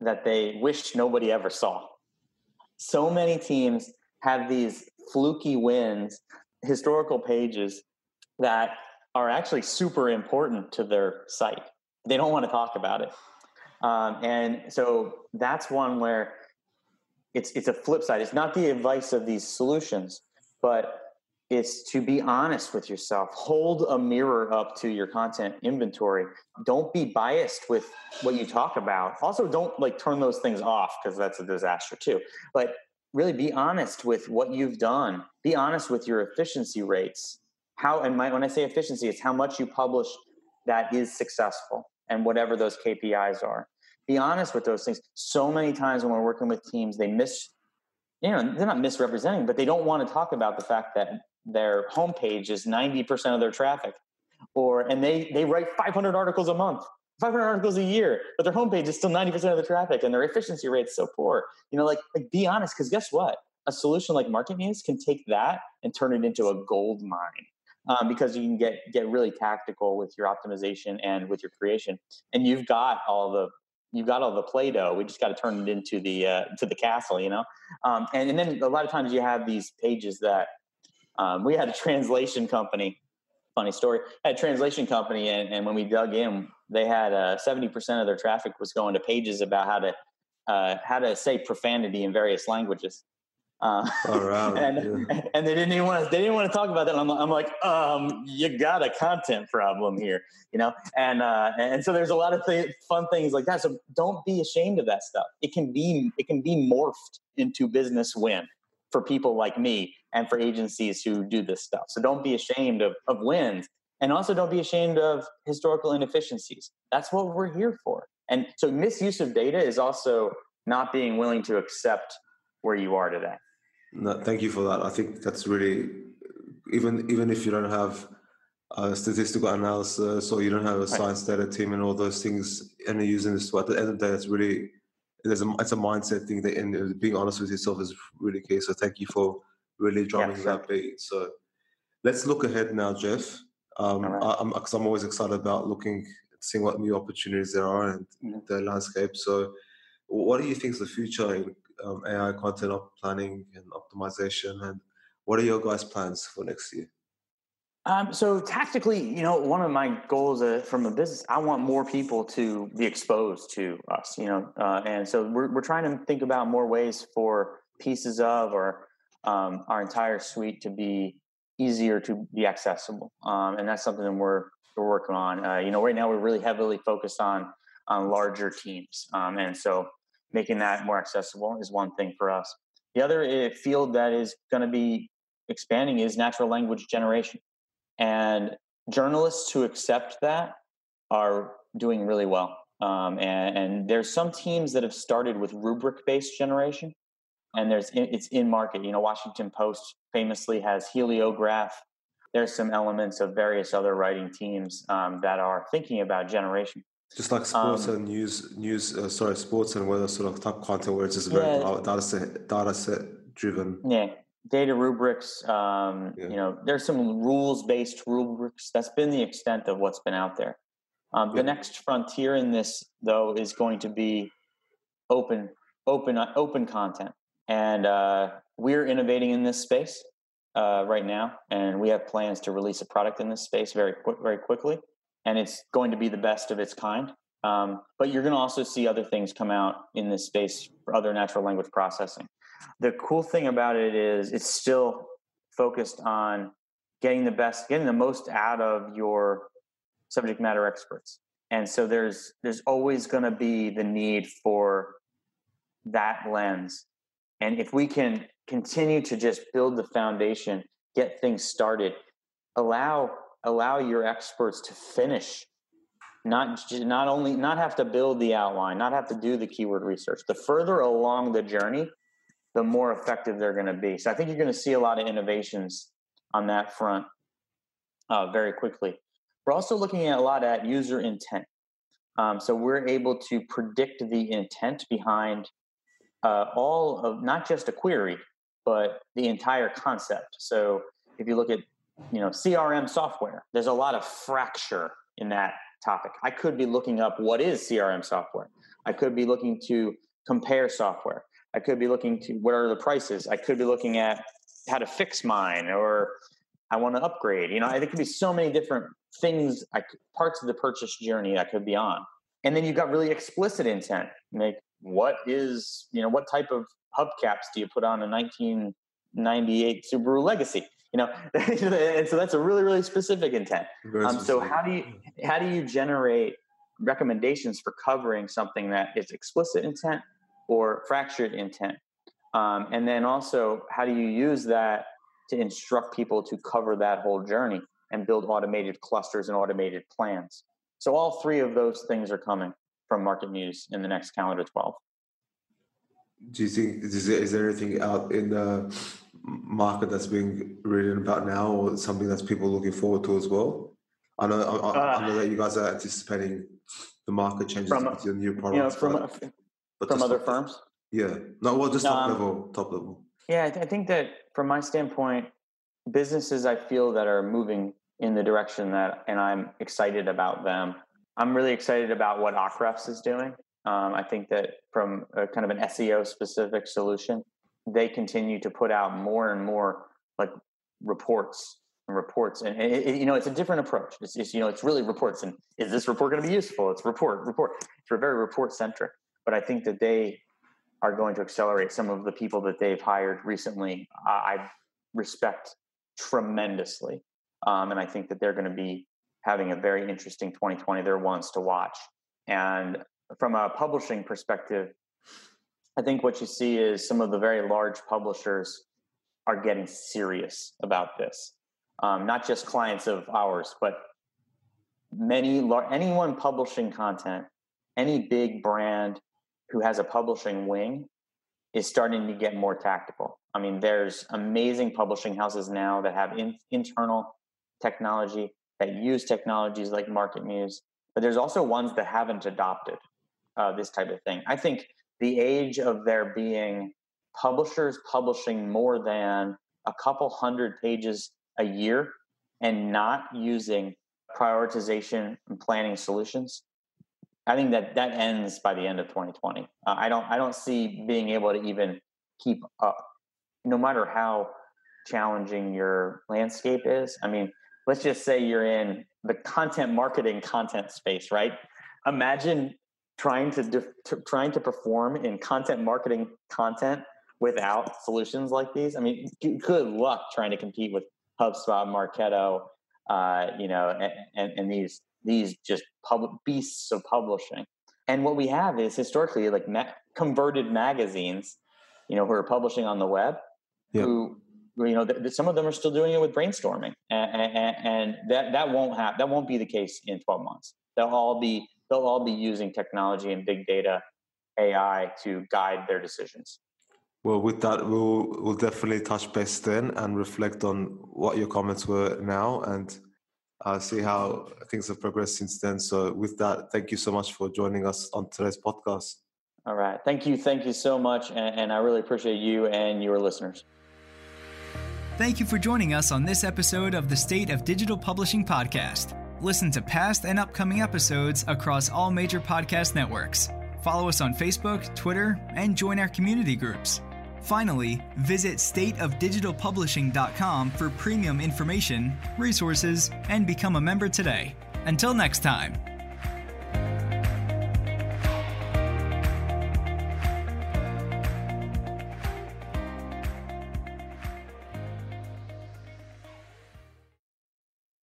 that they wish nobody ever saw? So many teams have these fluky wins, historical pages that are actually super important to their site. They don't want to talk about it. Um, and so that's one where it's it's a flip side. It's not the advice of these solutions, but it's to be honest with yourself. Hold a mirror up to your content inventory. Don't be biased with what you talk about. Also, don't like turn those things off because that's a disaster too. But really be honest with what you've done. Be honest with your efficiency rates. How and my, when I say efficiency, it's how much you publish that is successful and whatever those KPIs are. Be honest with those things. So many times when we're working with teams, they miss, you know, they're not misrepresenting, but they don't want to talk about the fact that their homepage is 90% of their traffic. Or and they they write 500 articles a month 500 articles a year, but their homepage is still 90% of the traffic and their efficiency rate is so poor. You know, like, like be honest, because guess what? A solution like MarketMuse can take that and turn it into a gold mine. Um, because you can get get really tactical with your optimization and with your creation, and you've got all the you've got all the play-doh. We just got to turn it into the uh, to the castle, you know. Um, and, and then a lot of times you have these pages that um, we had a translation company funny story. Had a translation company, and, and when we dug in, they had uh, seventy uh, percent of their traffic was going to pages about how to uh, how to say profanity in various languages. Uh, oh, and, yeah. and they didn't even want to they didn't want to talk about that. I'm, I'm, like, um, you got a content problem here, you know. And uh, and so there's a lot of th- fun things like that. So don't be ashamed of that stuff. It can be it can be morphed into business win for people like me and for agencies who do this stuff. So don't be ashamed of, of wins. And also don't be ashamed of historical inefficiencies. That's what we're here for. And so misuse of data is also not being willing to accept where you are today. No, thank you for that. I think that's really even even if you don't have a statistical analysis or you don't have a science data team and all those things and you're using this at the end of the day it's really there's a it's a mindset thing that and being honest with yourself is really key. So thank you for really drumming yeah, sure. that beat. So let's look ahead now, Jeff. Um, right. I, am because I'm always excited about looking, seeing what new opportunities there are and mm-hmm. the landscape. So, what do you think is the future in um, AI content planning and optimization, and what are your guys' plans for next year? Um, so tactically, you know, one of my goals uh, from a business, I want more people to be exposed to us, you know, uh, and so we're we're trying to think about more ways for pieces of or um, our entire suite to be easier to be accessible, um, and that's something that we're we're working on. Uh, you know, right now we're really heavily focused on on larger teams, um, and so making that more accessible is one thing for us. The other uh, field that is going to be expanding is natural language generation. And journalists who accept that are doing really well. Um, and, and, there's some teams that have started with rubric based generation, and there's it's in market. You know, Washington Post famously has Heliograf. There's some elements of various other writing teams um, that are thinking about generation. Just like sports um, and news, news. Uh, sorry, sports and weather sort of type content where it's just very yeah, data set, data set driven. Yeah, data rubrics. Um, yeah. You know, there's some rules based rubrics. That's been the extent of what's been out there. Um, yeah. The next frontier in this, though, is going to be open, open, uh, open content, and uh, we're innovating in this space uh, right now, and we have plans to release a product in this space very, quick, very quickly, and it's going to be the best of its kind. Um, but you're going to also see other things come out in this space for other natural language processing. The cool thing about it is it's still focused on getting the best, getting the most out of your subject matter experts. And so there's there's always going to be the need for that lens. And if we can continue to just build the foundation, get things started, allow allow your experts to finish not not only not have to build the outline, not have to do the keyword research. The further along the journey, the more effective they're going to be. So I think you're going to see a lot of innovations on that front uh, very quickly. We're also looking at a lot at user intent. Um, so we're able to predict the intent behind uh, all of not just a query, but the entire concept. So if you look at you know CRM software, there's a lot of fracture in that topic. I could be looking up what is CRM software. I could be looking to compare software. I could be looking to what are the prices. I could be looking at how to fix mine or I want to upgrade. You know, there could be so many different things, parts of the purchase journey I could be on. And then you've got really explicit intent. Like, what is, you know, what type of hubcaps do you put on a 1998 Subaru Legacy? You know, and so that's a really, really specific intent. Um, so how do you how do you generate recommendations for covering something that is explicit intent or fractured intent. Um, and then also, how do you use that to instruct people to cover that whole journey and build automated clusters and automated plans? So, all three of those things are coming from Market Muse in the next calendar 12. Do you think is there, is there anything out in the market that's being written about now, or something that's people looking forward to as well? I know, I, I know uh, that you guys are anticipating the market changes from, to new products. You know, from, but from other firms? Yeah. No, well, just top um, level, top level. Yeah, I, th- I think that from my standpoint, businesses I feel that are moving in the direction that, and I'm excited about them. I'm really excited about what Ahrefs is doing. Um, I think that from a kind of an SEO specific solution, they continue to put out more and more like reports and reports, and, it, you know it's a different approach. It's, it's, you know it's really reports, and is this report going to be useful? It's report, report. It's very report centric but I think that they are going to accelerate some of the people that they've hired recently. I respect tremendously, um, and I think that they're going to be having a very interesting 2020. They're ones to watch. And from a publishing perspective, I think what you see is some of the very large publishers are getting serious about this. Um, not just clients of ours, but many anyone publishing content, any big brand, who has a publishing wing is starting to get more tactical. I mean, there's amazing publishing houses now that have in, internal technology that use technologies like Market Muse, but there's also ones that haven't adopted uh, this type of thing. I think the age of there being publishers publishing more than a couple hundred pages a year and not using prioritization and planning solutions I think that that ends by the end of 2020. Uh, I don't I don't see being able to even keep up, no matter how challenging your landscape is. I mean, let's just say you're in the content marketing content space, right? Imagine trying to, de- to trying to perform in content marketing content without solutions like these. I mean, good luck trying to compete with HubSpot, Marketo, uh, you know, and, and, and these these just public beasts of publishing. And what we have is historically like ma- converted magazines, you know, who are publishing on the web, yep. who you know, th- some of them are still doing it with brainstorming, and, and, and that that won't have that won't be the case in 12 months. They'll all be they'll all be using technology and big data, AI to guide their decisions. Well, with that, we'll we'll definitely touch base then and reflect on what your comments were now and uh, see how things have progressed since then. So, with that, thank you so much for joining us on today's podcast. All right, thank you, thank you so much, and, and I really appreciate you and your listeners. Thank you for joining us on this episode of the State of Digital Publishing podcast. Listen to past and upcoming episodes across all major podcast networks. Follow us on Facebook, Twitter, and join our community groups. Finally, visit stateofdigitalpublishing.com for premium information, resources, and become a member today. Until next time.